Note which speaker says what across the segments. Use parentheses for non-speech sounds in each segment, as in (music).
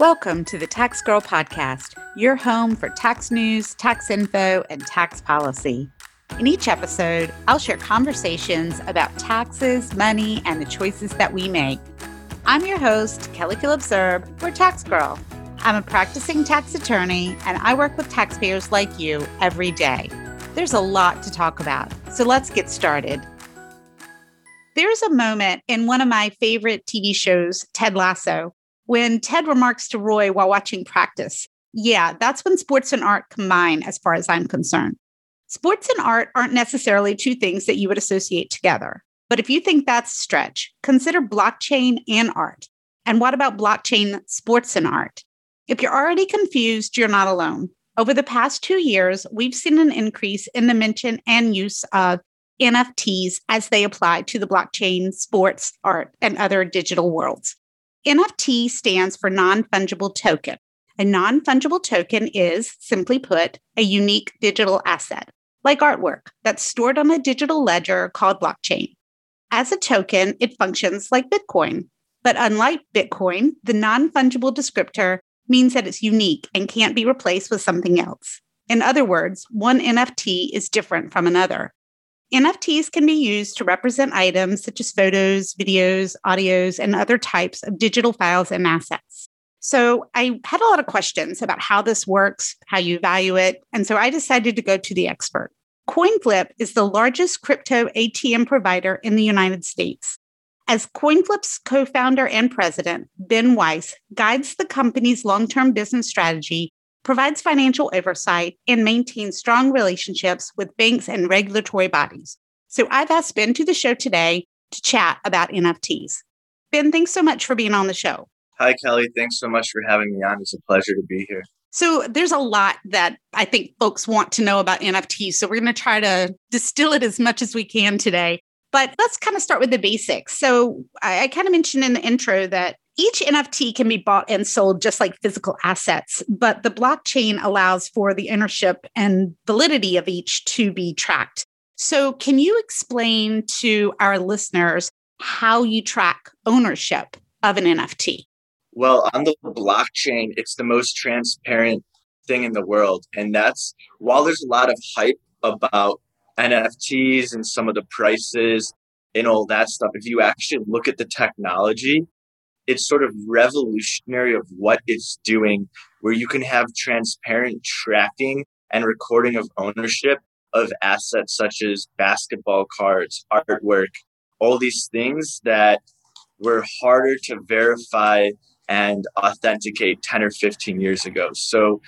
Speaker 1: Welcome to the Tax Girl Podcast, your home for tax news, tax info, and tax policy. In each episode, I'll share conversations about taxes, money, and the choices that we make. I'm your host, Kelly Phillips Erb, or Tax Girl. I'm a practicing tax attorney, and I work with taxpayers like you every day. There's a lot to talk about, so let's get started. There's a moment in one of my favorite TV shows, Ted Lasso, when Ted remarks to Roy while watching practice, yeah, that's when sports and art combine, as far as I'm concerned. Sports and art aren't necessarily two things that you would associate together. But if you think that's stretch, consider blockchain and art. And what about blockchain sports and art? If you're already confused, you're not alone. Over the past two years, we've seen an increase in the mention and use of NFTs as they apply to the blockchain, sports, art, and other digital worlds. NFT stands for non fungible token. A non fungible token is, simply put, a unique digital asset, like artwork, that's stored on a digital ledger called blockchain. As a token, it functions like Bitcoin. But unlike Bitcoin, the non fungible descriptor means that it's unique and can't be replaced with something else. In other words, one NFT is different from another. NFTs can be used to represent items such as photos, videos, audios, and other types of digital files and assets. So I had a lot of questions about how this works, how you value it. And so I decided to go to the expert. CoinFlip is the largest crypto ATM provider in the United States. As CoinFlip's co founder and president, Ben Weiss guides the company's long term business strategy provides financial oversight, and maintains strong relationships with banks and regulatory bodies. So I've asked Ben to the show today to chat about NFTs. Ben, thanks so much for being on the show.
Speaker 2: Hi, Kelly. Thanks so much for having me on. It's a pleasure to be here.
Speaker 1: So, there's a lot that I think folks want to know about NFTs. So, we're going to try to distill it as much as we can today. But let's kind of start with the basics. So, I, I kind of mentioned in the intro that each NFT can be bought and sold just like physical assets, but the blockchain allows for the ownership and validity of each to be tracked. So, can you explain to our listeners how you track ownership of an NFT?
Speaker 2: Well, on the blockchain, it's the most transparent thing in the world. And that's while there's a lot of hype about NFTs and some of the prices and all that stuff, if you actually look at the technology, it's sort of revolutionary of what it's doing where you can have transparent tracking and recording of ownership of assets such as basketball cards, artwork, all these things that were harder to verify and authenticate 10 or 15 years ago. So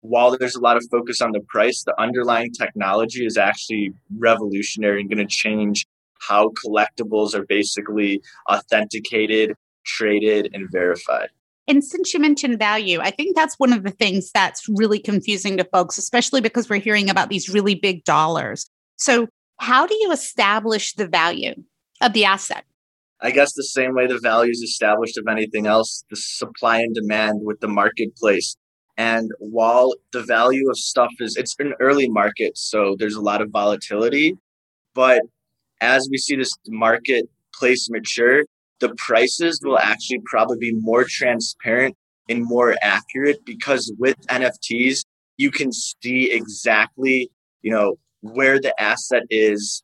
Speaker 2: while there's a lot of focus on the price, the underlying technology is actually revolutionary and going to change how collectibles are basically authenticated traded, and verified.
Speaker 1: And since you mentioned value, I think that's one of the things that's really confusing to folks, especially because we're hearing about these really big dollars. So, how do you establish the value of the asset?
Speaker 2: I guess the same way the value is established of anything else, the supply and demand with the marketplace. And while the value of stuff is, it's an early market, so there's a lot of volatility. But as we see this marketplace mature, the prices will actually probably be more transparent and more accurate because with NFTs, you can see exactly, you know, where the asset is,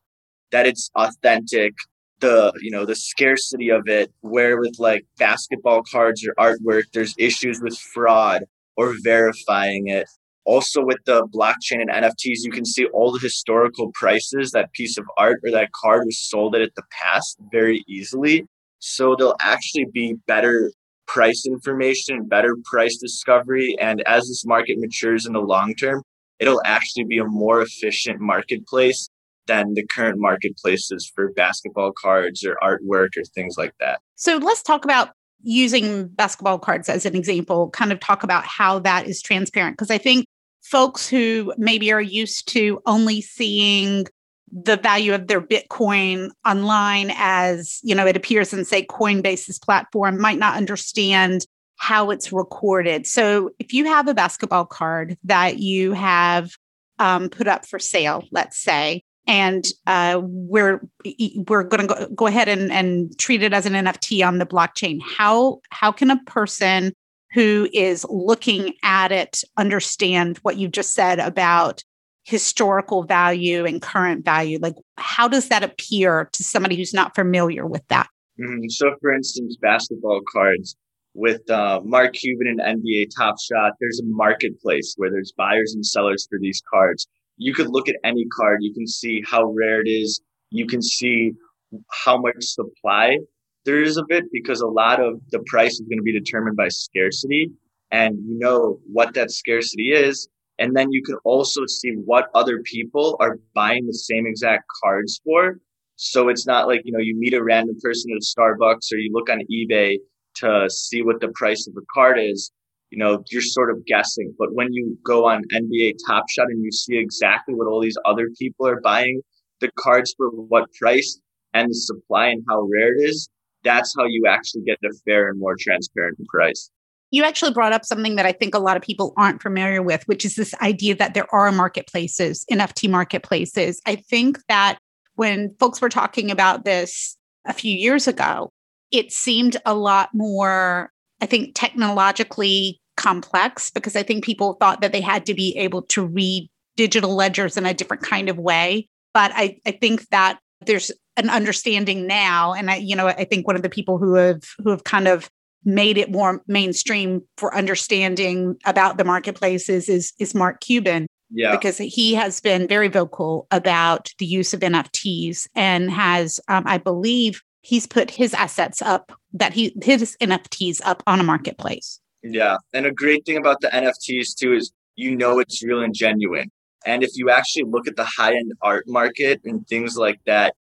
Speaker 2: that it's authentic, the, you know, the scarcity of it, where with like basketball cards or artwork, there's issues with fraud or verifying it. Also, with the blockchain and NFTs, you can see all the historical prices that piece of art or that card was sold at the past very easily. So there'll actually be better price information, better price discovery. And as this market matures in the long term, it'll actually be a more efficient marketplace than the current marketplaces for basketball cards or artwork or things like that.
Speaker 1: So let's talk about using basketball cards as an example, kind of talk about how that is transparent. Because I think folks who maybe are used to only seeing the value of their Bitcoin online as, you know, it appears in, say, Coinbase's platform might not understand how it's recorded. So if you have a basketball card that you have um, put up for sale, let's say, and uh, we're we're going to go, ahead and, and treat it as an NFT on the blockchain. How how can a person who is looking at it understand what you just said about historical value and current value? Like, how does that appear to somebody who's not familiar with that?
Speaker 2: Mm-hmm. So, for instance, basketball cards with uh, Mark Cuban and NBA Top Shot, there's a marketplace where there's buyers and sellers for these cards. You could look at any card, you can see how rare it is, you can see how much supply there is of it because a lot of the price is going to be determined by scarcity and you know what that scarcity is and then you can also see what other people are buying the same exact cards for. So it's not like you know you meet a random person at starbucks or you look on ebay to see what the price of a card is. You know you're sort of guessing. But when you go on nba top shot and you see exactly what all these other people are buying the cards for what price and the supply and how rare it is that's how you actually get a fair and more transparent price.
Speaker 1: You actually brought up something that I think a lot of people aren't familiar with, which is this idea that there are marketplaces, NFT marketplaces. I think that when folks were talking about this a few years ago, it seemed a lot more, I think, technologically complex because I think people thought that they had to be able to read digital ledgers in a different kind of way. But I, I think that there's an understanding now and i you know i think one of the people who have who have kind of made it more mainstream for understanding about the marketplaces is is mark cuban.
Speaker 2: Yeah.
Speaker 1: because he has been very vocal about the use of nfts and has um, i believe he's put his assets up that he his nfts up on a marketplace.
Speaker 2: Yeah. And a great thing about the nfts too is you know it's real and genuine. And if you actually look at the high end art market and things like that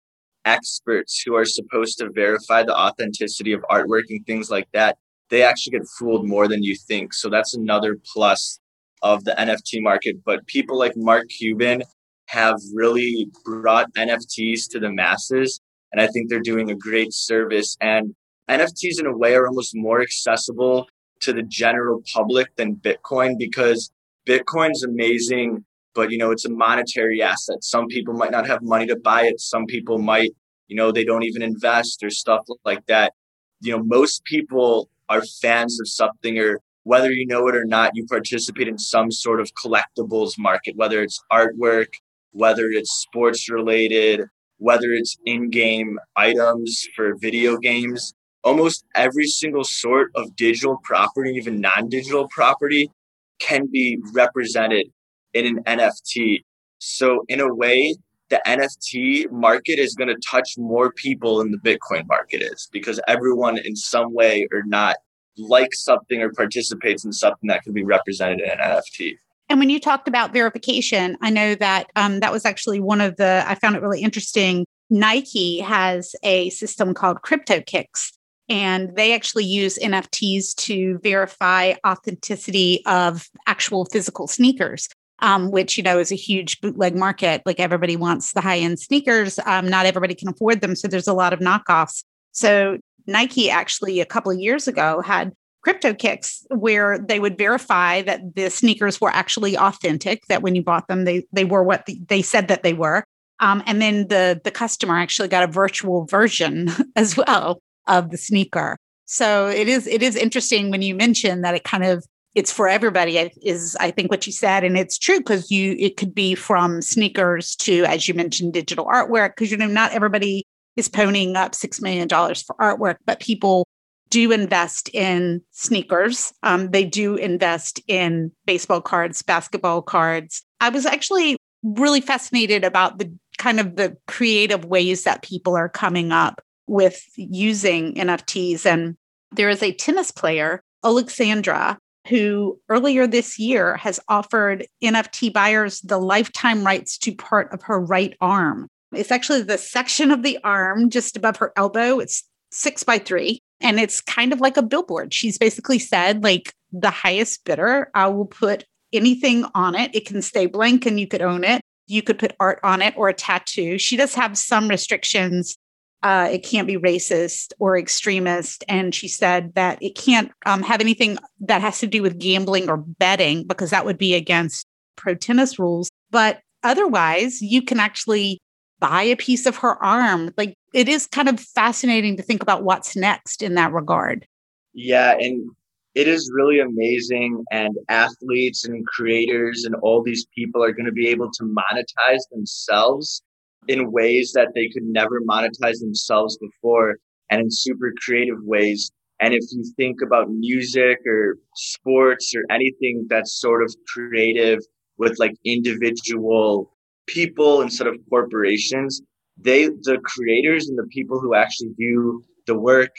Speaker 2: experts who are supposed to verify the authenticity of artwork and things like that, they actually get fooled more than you think. So that's another plus of the NFT market. But people like Mark Cuban have really brought NFTs to the masses. And I think they're doing a great service. And NFTs, in a way, are almost more accessible to the general public than Bitcoin because Bitcoin's amazing but you know it's a monetary asset. Some people might not have money to buy it. Some people might you know they don't even invest or stuff like that. You know most people are fans of something or whether you know it or not you participate in some sort of collectibles market whether it's artwork whether it's sports related whether it's in-game items for video games. Almost every single sort of digital property even non-digital property can be represented in an NFT. So in a way, the NFT market is going to touch more people than the Bitcoin market is because everyone in some way or not likes something or participates in something that can be represented in an NFT.
Speaker 1: And when you talked about verification, I know that um, that was actually one of the, I found it really interesting. Nike has a system called CryptoKicks, and they actually use NFTs to verify authenticity of actual physical sneakers um, which you know is a huge bootleg market. Like everybody wants the high end sneakers, um, not everybody can afford them, so there's a lot of knockoffs. So Nike actually a couple of years ago had CryptoKicks where they would verify that the sneakers were actually authentic that when you bought them they they were what the, they said that they were um, and then the the customer actually got a virtual version (laughs) as well of the sneaker so it is it is interesting when you mention that it kind of it's for everybody is i think what you said and it's true because you it could be from sneakers to as you mentioned digital artwork because you know not everybody is ponying up six million dollars for artwork but people do invest in sneakers. Um, they do invest in baseball cards basketball cards. I was actually really fascinated about the kind of the creative ways that people are coming up with using nfts and there is a tennis player alexandra who earlier this year has offered NFT buyers the lifetime rights to part of her right arm. It's actually the section of the arm just above her elbow. It's six by three, and it's kind of like a billboard. She's basically said, like, the highest bidder, I will put anything on it. It can stay blank and you could own it. You could put art on it or a tattoo. She does have some restrictions uh, it can't be racist or extremist. And she said that it can't um, have anything that has to do with gambling or betting because that would be against pro tennis rules. But otherwise, you can actually buy a piece of her arm. Like it is kind of fascinating to think about what's next in that regard.
Speaker 2: Yeah. And it is really amazing. And athletes and creators and all these people are going to be able to monetize themselves in ways that they could never monetize themselves before and in super creative ways. And if you think about music or sports or anything that's sort of creative with like individual people instead of corporations, they, the creators and the people who actually do the work,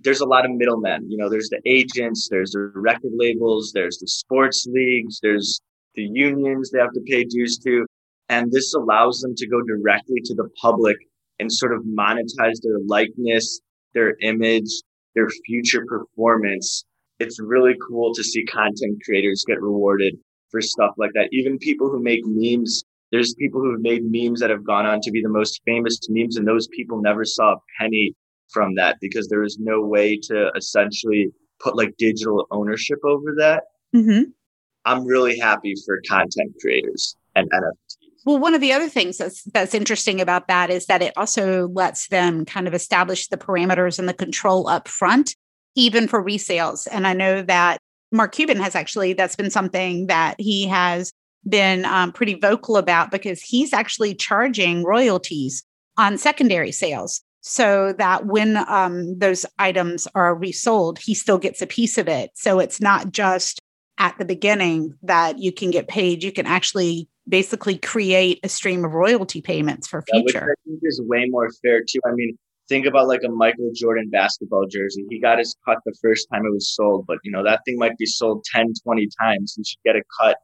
Speaker 2: there's a lot of middlemen. You know, there's the agents, there's the record labels, there's the sports leagues, there's the unions they have to pay dues to. And this allows them to go directly to the public and sort of monetize their likeness, their image, their future performance. It's really cool to see content creators get rewarded for stuff like that. Even people who make memes, there's people who have made memes that have gone on to be the most famous memes, and those people never saw a penny from that because there is no way to essentially put like digital ownership over that. Mm-hmm. I'm really happy for content creators and NFTs.
Speaker 1: Well, one of the other things that's that's interesting about that is that it also lets them kind of establish the parameters and the control up front, even for resales. And I know that Mark Cuban has actually that's been something that he has been um, pretty vocal about because he's actually charging royalties on secondary sales so that when um, those items are resold, he still gets a piece of it. So it's not just at the beginning that you can get paid. You can actually basically create a stream of royalty payments for future.
Speaker 2: Yeah, which I think is way more fair too. I mean, think about like a Michael Jordan basketball jersey. He got his cut the first time it was sold, but you know, that thing might be sold 10, 20 times. He should get a cut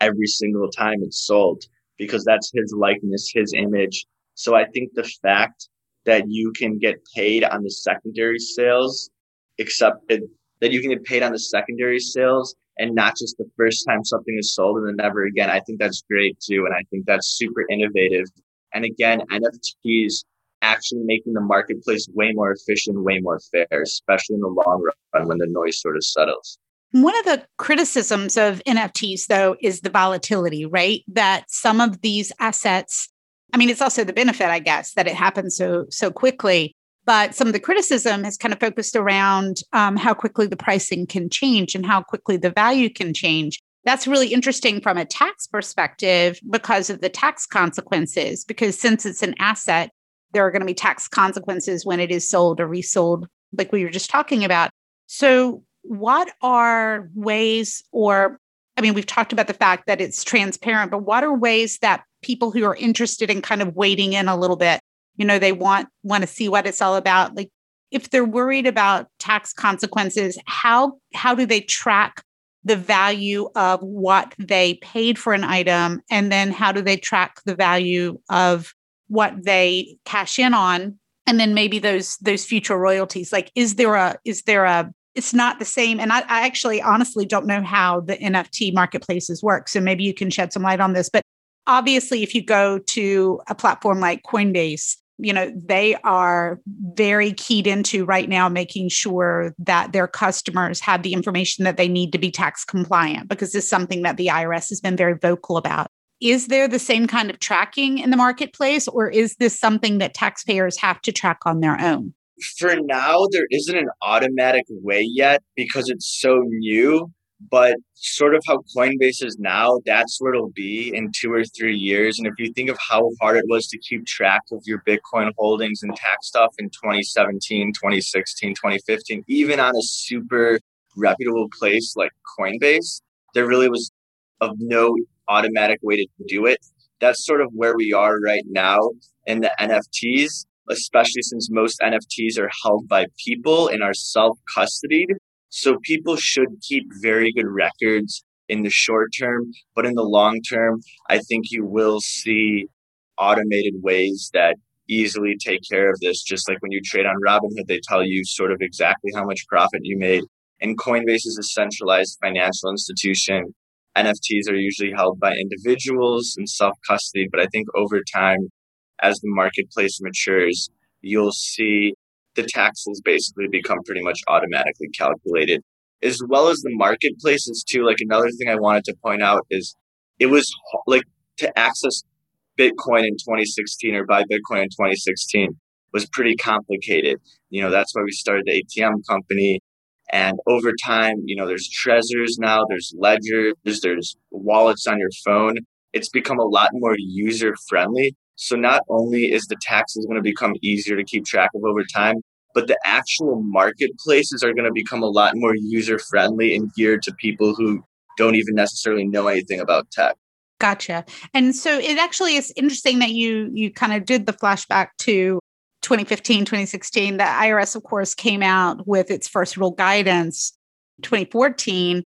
Speaker 2: every single time it's sold because that's his likeness, his image. So I think the fact that you can get paid on the secondary sales, except it, that you can get paid on the secondary sales and not just the first time something is sold and then never again. I think that's great too. And I think that's super innovative. And again, NFTs actually making the marketplace way more efficient, way more fair, especially in the long run when the noise sort of settles.
Speaker 1: One of the criticisms of NFTs, though, is the volatility, right? That some of these assets, I mean, it's also the benefit, I guess, that it happens so so quickly. But some of the criticism has kind of focused around um, how quickly the pricing can change and how quickly the value can change. That's really interesting from a tax perspective because of the tax consequences. Because since it's an asset, there are going to be tax consequences when it is sold or resold, like we were just talking about. So, what are ways, or I mean, we've talked about the fact that it's transparent, but what are ways that people who are interested in kind of wading in a little bit you know they want want to see what it's all about. Like if they're worried about tax consequences how how do they track the value of what they paid for an item? And then how do they track the value of what they cash in on? And then maybe those those future royalties. Like is there a is there a it's not the same. And I, I actually honestly don't know how the nft marketplaces work. So maybe you can shed some light on this. But obviously if you go to a platform like coinbase you know they are very keyed into right now making sure that their customers have the information that they need to be tax compliant because this is something that the IRS has been very vocal about. Is there the same kind of tracking in the marketplace or is this something that taxpayers have to track on their own?
Speaker 2: For now there isn't an automatic way yet because it's so new but sort of how Coinbase is now, that's where it'll be in two or three years. And if you think of how hard it was to keep track of your Bitcoin holdings and tax stuff in 2017, 2016, 2015, even on a super reputable place like Coinbase, there really was of no automatic way to do it. That's sort of where we are right now in the NFTs, especially since most NFTs are held by people and are self custodied. So people should keep very good records in the short term, but in the long term, I think you will see automated ways that easily take care of this. Just like when you trade on Robinhood, they tell you sort of exactly how much profit you made. And Coinbase is a centralized financial institution. NFTs are usually held by individuals and self custody, but I think over time, as the marketplace matures, you'll see the taxes basically become pretty much automatically calculated, as well as the marketplaces too. Like another thing I wanted to point out is it was like to access Bitcoin in 2016 or buy Bitcoin in 2016 was pretty complicated. You know, that's why we started the ATM company. And over time, you know, there's Trezors now, there's ledgers, there's wallets on your phone. It's become a lot more user friendly. So not only is the taxes going to become easier to keep track of over time, but the actual marketplaces are going to become a lot more user friendly and geared to people who don't even necessarily know anything about tech.
Speaker 1: Gotcha. And so it actually is interesting that you you kind of did the flashback to 2015, 2016. The IRS, of course, came out with its first rule guidance 2014,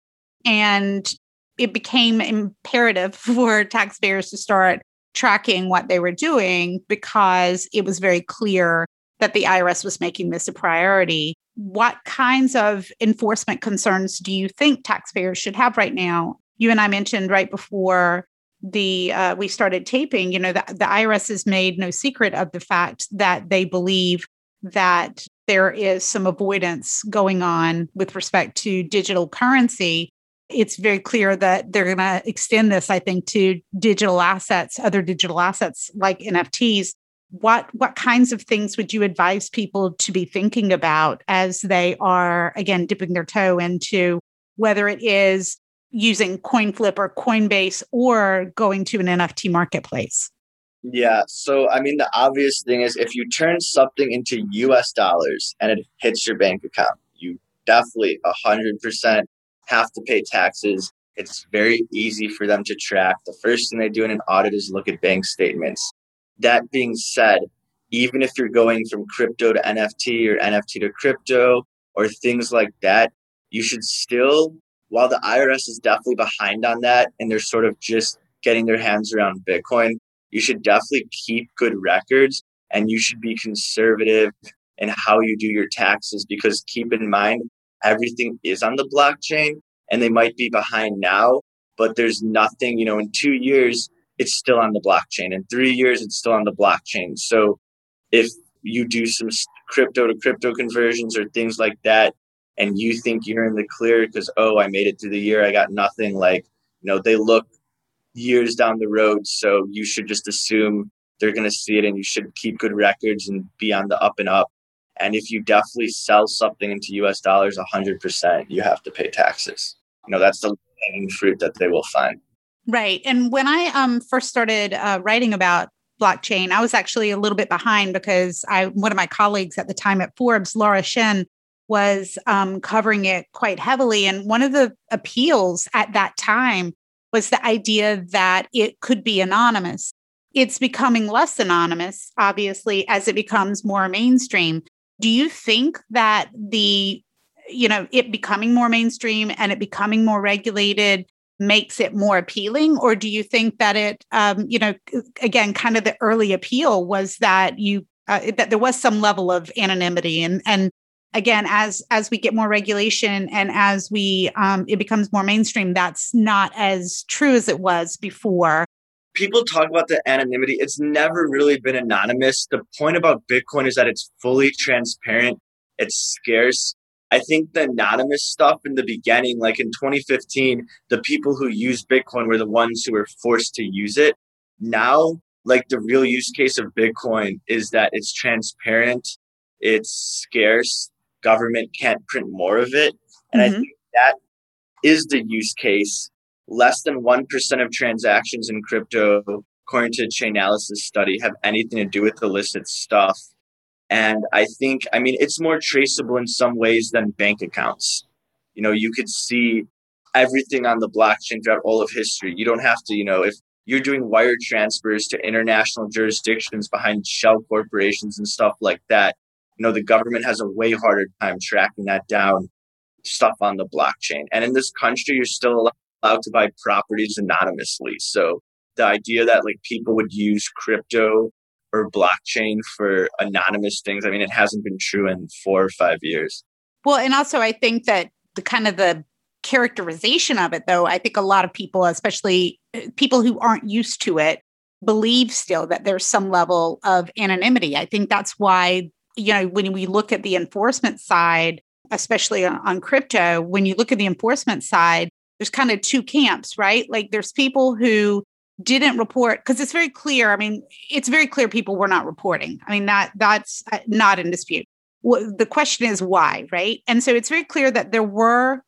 Speaker 1: and it became imperative (laughs) for taxpayers to start tracking what they were doing because it was very clear that the IRS was making this a priority. What kinds of enforcement concerns do you think taxpayers should have right now? You and I mentioned right before the uh, we started taping. You know, the, the IRS has made no secret of the fact that they believe that there is some avoidance going on with respect to digital currency. It's very clear that they're going to extend this, I think, to digital assets, other digital assets like NFTs what what kinds of things would you advise people to be thinking about as they are again dipping their toe into whether it is using coinflip or coinbase or going to an nft marketplace?
Speaker 2: Yeah so i mean the obvious thing is if you turn something into us dollars and it hits your bank account you definitely 100% have to pay taxes. It's very easy for them to track. The first thing they do in an audit is look at bank statements. That being said, even if you're going from crypto to NFT or NFT to crypto or things like that, you should still, while the IRS is definitely behind on that and they're sort of just getting their hands around Bitcoin, you should definitely keep good records and you should be conservative in how you do your taxes because keep in mind, everything is on the blockchain and they might be behind now, but there's nothing, you know, in two years, it's still on the blockchain. In three years, it's still on the blockchain. So if you do some crypto to crypto conversions or things like that, and you think you're in the clear because, oh, I made it through the year, I got nothing, like, you know, they look years down the road. So you should just assume they're going to see it and you should keep good records and be on the up and up. And if you definitely sell something into US dollars 100%, you have to pay taxes. You know, that's the hanging fruit that they will find.
Speaker 1: Right. And when I um, first started uh, writing about blockchain, I was actually a little bit behind because I one of my colleagues at the time at Forbes, Laura Shin, was um, covering it quite heavily. And one of the appeals at that time was the idea that it could be anonymous. It's becoming less anonymous, obviously, as it becomes more mainstream. Do you think that the, you know, it becoming more mainstream and it becoming more regulated makes it more appealing? Or do you think that it um, you know again kind of the early appeal was that you uh, that there was some level of anonymity? And and again as as we get more regulation and as we um, it becomes more mainstream that's not as true as it was before
Speaker 2: people talk about the anonymity it's never really been anonymous the point about bitcoin is that it's fully transparent it's scarce I think the anonymous stuff in the beginning, like in 2015, the people who used Bitcoin were the ones who were forced to use it. Now, like the real use case of Bitcoin is that it's transparent, it's scarce, government can't print more of it. And mm-hmm. I think that is the use case. Less than 1% of transactions in crypto, according to Chainalysis study, have anything to do with illicit stuff. And I think, I mean, it's more traceable in some ways than bank accounts. You know, you could see everything on the blockchain throughout all of history. You don't have to, you know, if you're doing wire transfers to international jurisdictions behind shell corporations and stuff like that, you know, the government has a way harder time tracking that down stuff on the blockchain. And in this country, you're still allowed to buy properties anonymously. So the idea that like people would use crypto or blockchain for anonymous things. I mean, it hasn't been true in four or five years.
Speaker 1: Well, and also I think that the kind of the characterization of it, though, I think a lot of people, especially uh, people who aren't used to it, believe still that there's some level of anonymity. I think that's why, you know, when we look at the enforcement side, especially on, on crypto, when you look at the enforcement side, there's kind of two camps, right? Like there's people who didn't report because it's very clear i mean it's very clear people were not reporting i mean that that's uh, not in dispute the question is why, right? And so it's very clear that there were,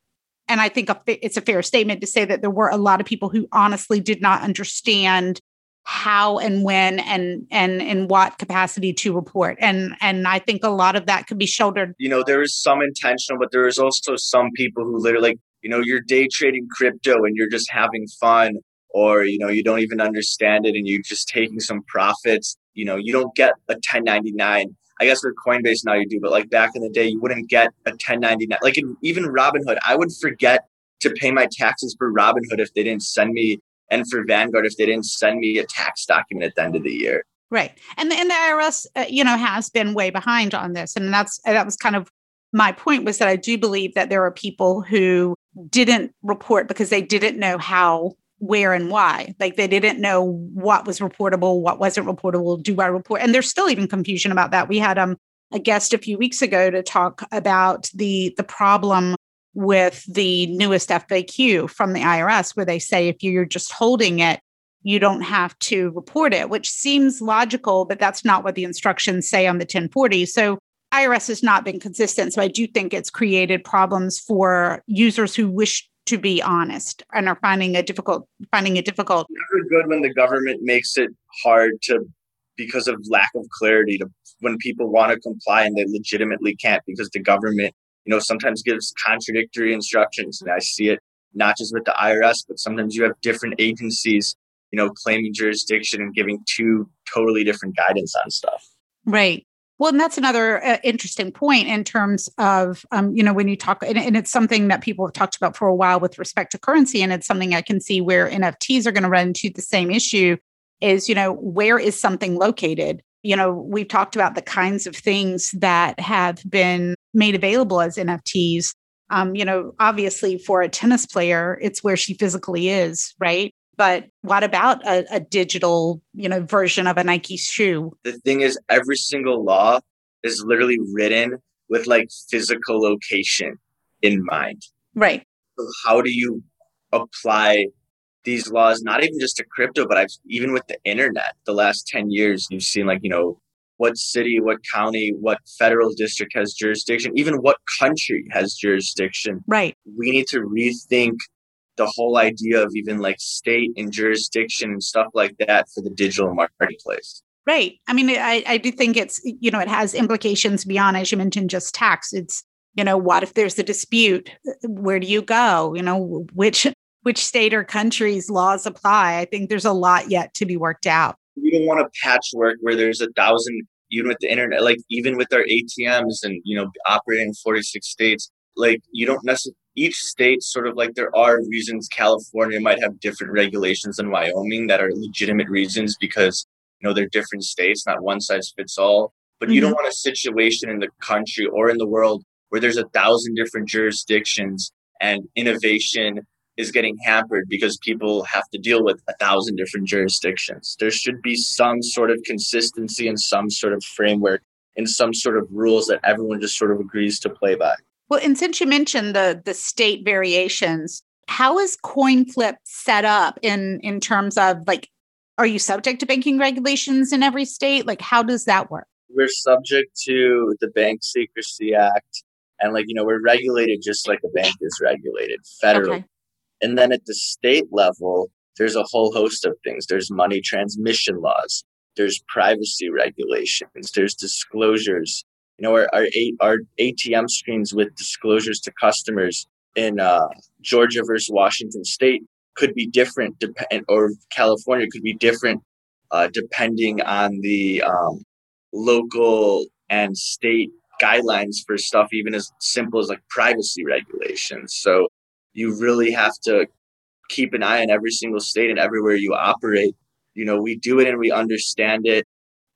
Speaker 1: and I think it's a fair statement to say that there were a lot of people who honestly did not understand how and when and and in what capacity to report and and i think a lot of that could be shouldered
Speaker 2: you know there is some intentional but there is also some people who literally like you know you're day trading crypto and you're just having fun or you know you don't even understand it and you're just taking some profits you know you don't get a 1099 i guess with coinbase now you do but like back in the day you wouldn't get a 1099 like in, even robinhood i would forget to pay my taxes for robinhood if they didn't send me and for Vanguard if they didn't send me a tax document at the end of the year.
Speaker 1: Right, and the, and the IRS, uh, you know, has been way behind on this, and that's that was kind of my point was that I do believe that there are people who didn't report because they didn't know how, where, and why. Like they didn't know what was reportable, what wasn't reportable. Do I report? And there's still even confusion about that. We had um a guest a few weeks ago to talk about the the problem with the newest FAQ from the IRS, where they say if you're just holding it, you don't have to report it, which seems logical, but that's not what the instructions say on the 1040. So IRS has not been consistent. So I do think it's created problems for users who wish to be honest and are finding a difficult finding it difficult.
Speaker 2: Never good when the government makes it hard to because of lack of clarity to when people want to comply and they legitimately can't because the government you know, sometimes gives contradictory instructions. And I see it not just with the IRS, but sometimes you have different agencies, you know, claiming jurisdiction and giving two totally different guidance on stuff.
Speaker 1: Right. Well, and that's another uh, interesting point in terms of, um, you know, when you talk, and, and, it's something that people have talked about for a while with respect to currency. And it's something I can see where NFTs are going to run into the same issue is, you know, where is something located? You know, we've talked about the kinds of things that have been made available as NFTs. Um, you know, obviously for a tennis player, it's where she physically is, right? But what about a, a digital, you know, version of a Nike shoe?
Speaker 2: The thing is, every single law is literally written with like physical location in mind.
Speaker 1: Right.
Speaker 2: So how do you apply these laws, not even just to crypto, but I've even with the internet, the last 10 years, you've seen like, you know, what city, what county, what federal district has jurisdiction, even what country has jurisdiction.
Speaker 1: Right.
Speaker 2: We need to rethink the whole idea of even like state and jurisdiction and stuff like that for the digital marketplace.
Speaker 1: Right. I mean, I, I do think it's, you know, it has implications beyond, as you mentioned, just tax. It's, you know, what if there's a dispute? Where do you go? You know, which which state or country's laws apply? I think there's a lot yet to be worked out
Speaker 2: we don't want a patchwork where there's a thousand even with the internet like even with our atms and you know operating in 46 states like you don't necessarily each state sort of like there are reasons california might have different regulations than wyoming that are legitimate reasons because you know they're different states not one size fits all but mm-hmm. you don't mm-hmm. want a situation in the country or in the world where there's a thousand different jurisdictions and innovation is getting hampered because people have to deal with a thousand different jurisdictions. There should be some sort of consistency and some sort of framework and some sort of rules that everyone just sort of agrees to play by.
Speaker 1: Well, and since you mentioned the the state variations, how is CoinFlip set up in in terms of like are you subject to banking regulations in every state? Like how does that work?
Speaker 2: We're subject to the Bank Secrecy Act and like you know we're regulated just like a bank is regulated federally. Okay. And then at the state level, there's a whole host of things. There's money transmission laws. There's privacy regulations. There's disclosures. You know, our, our, our ATM screens with disclosures to customers in uh, Georgia versus Washington State could be different, dep- or California could be different uh, depending on the um, local and state guidelines for stuff, even as simple as like privacy regulations. So you really have to keep an eye on every single state and everywhere you operate. You know, we do it and we understand it,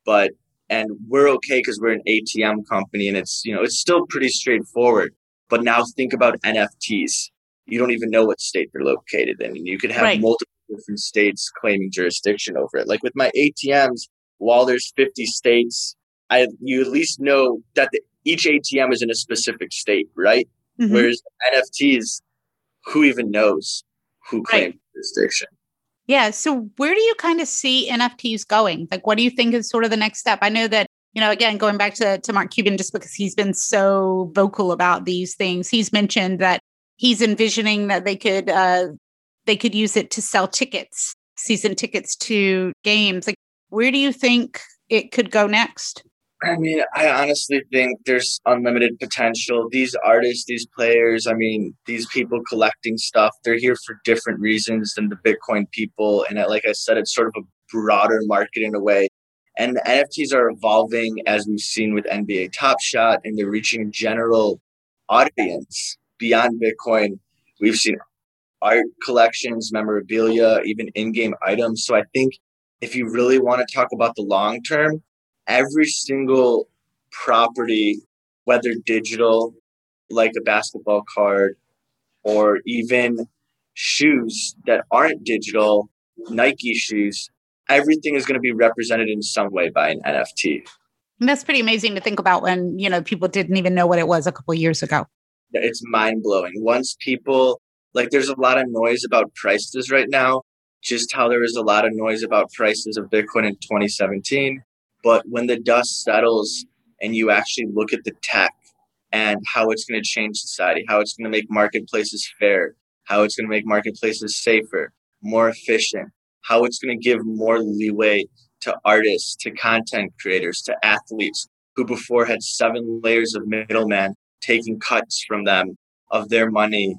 Speaker 2: but and we're okay because we're an ATM company and it's you know it's still pretty straightforward. But now think about NFTs. You don't even know what state they're located in, and you could have right. multiple different states claiming jurisdiction over it. Like with my ATMs, while there's 50 states, I you at least know that the, each ATM is in a specific state, right? Mm-hmm. Whereas NFTs, who even knows who claims right. jurisdiction?
Speaker 1: Yeah. So where do you kind of see NFTs going? Like, what do you think is sort of the next step? I know that you know, again, going back to, to Mark Cuban, just because he's been so vocal about these things, he's mentioned that he's envisioning that they could uh, they could use it to sell tickets, season tickets to games. Like, where do you think it could go next?
Speaker 2: I mean, I honestly think there's unlimited potential. These artists, these players, I mean, these people collecting stuff, they're here for different reasons than the Bitcoin people. And like I said, it's sort of a broader market in a way. And NFTs are evolving as we've seen with NBA Top Shot, and they're reaching a general audience beyond Bitcoin. We've seen art collections, memorabilia, even in game items. So I think if you really want to talk about the long term, every single property, whether digital, like a basketball card, or even shoes that aren't digital, Nike shoes, everything is going to be represented in some way by an NFT.
Speaker 1: And that's pretty amazing to think about when, you know, people didn't even know what it was a couple years ago.
Speaker 2: It's mind blowing. Once people like there's a lot of noise about prices right now, just how there was a lot of noise about prices of Bitcoin in 2017. But when the dust settles and you actually look at the tech and how it's going to change society, how it's going to make marketplaces fair, how it's going to make marketplaces safer, more efficient, how it's going to give more leeway to artists, to content creators, to athletes who before had seven layers of middlemen taking cuts from them of their money.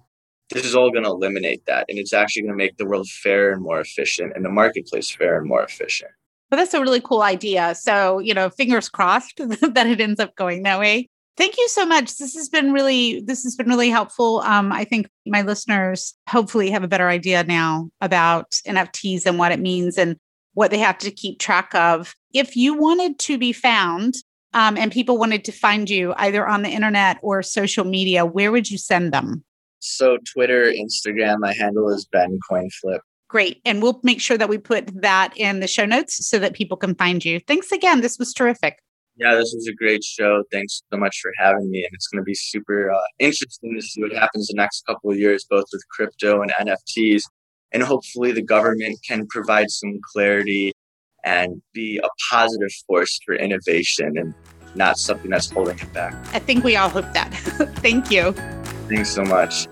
Speaker 2: This is all going to eliminate that. And it's actually going to make the world fair and more efficient and the marketplace fair and more efficient.
Speaker 1: But that's a really cool idea. So, you know, fingers crossed (laughs) that it ends up going that way. Thank you so much. This has been really this has been really helpful. Um, I think my listeners hopefully have a better idea now about NFTs and what it means and what they have to keep track of. If you wanted to be found um, and people wanted to find you either on the internet or social media, where would you send them?
Speaker 2: So Twitter, Instagram, my handle is Ben Coinflip.
Speaker 1: Great. And we'll make sure that we put that in the show notes so that people can find you. Thanks again. This was terrific.
Speaker 2: Yeah, this was a great show. Thanks so much for having me. And it's going to be super uh, interesting to see what happens the next couple of years, both with crypto and NFTs. And hopefully the government can provide some clarity and be a positive force for innovation and not something that's holding it back.
Speaker 1: I think we all hope that. (laughs) Thank you.
Speaker 2: Thanks so much.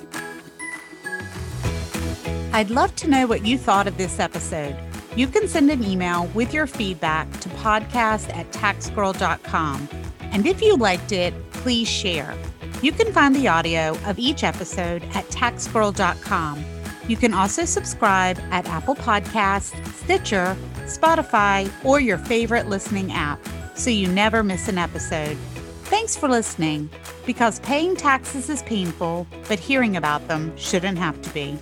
Speaker 1: I'd love to know what you thought of this episode. You can send an email with your feedback to podcast at taxgirl.com. And if you liked it, please share. You can find the audio of each episode at taxgirl.com. You can also subscribe at Apple Podcasts, Stitcher, Spotify, or your favorite listening app so you never miss an episode. Thanks for listening, because paying taxes is painful, but hearing about them shouldn't have to be.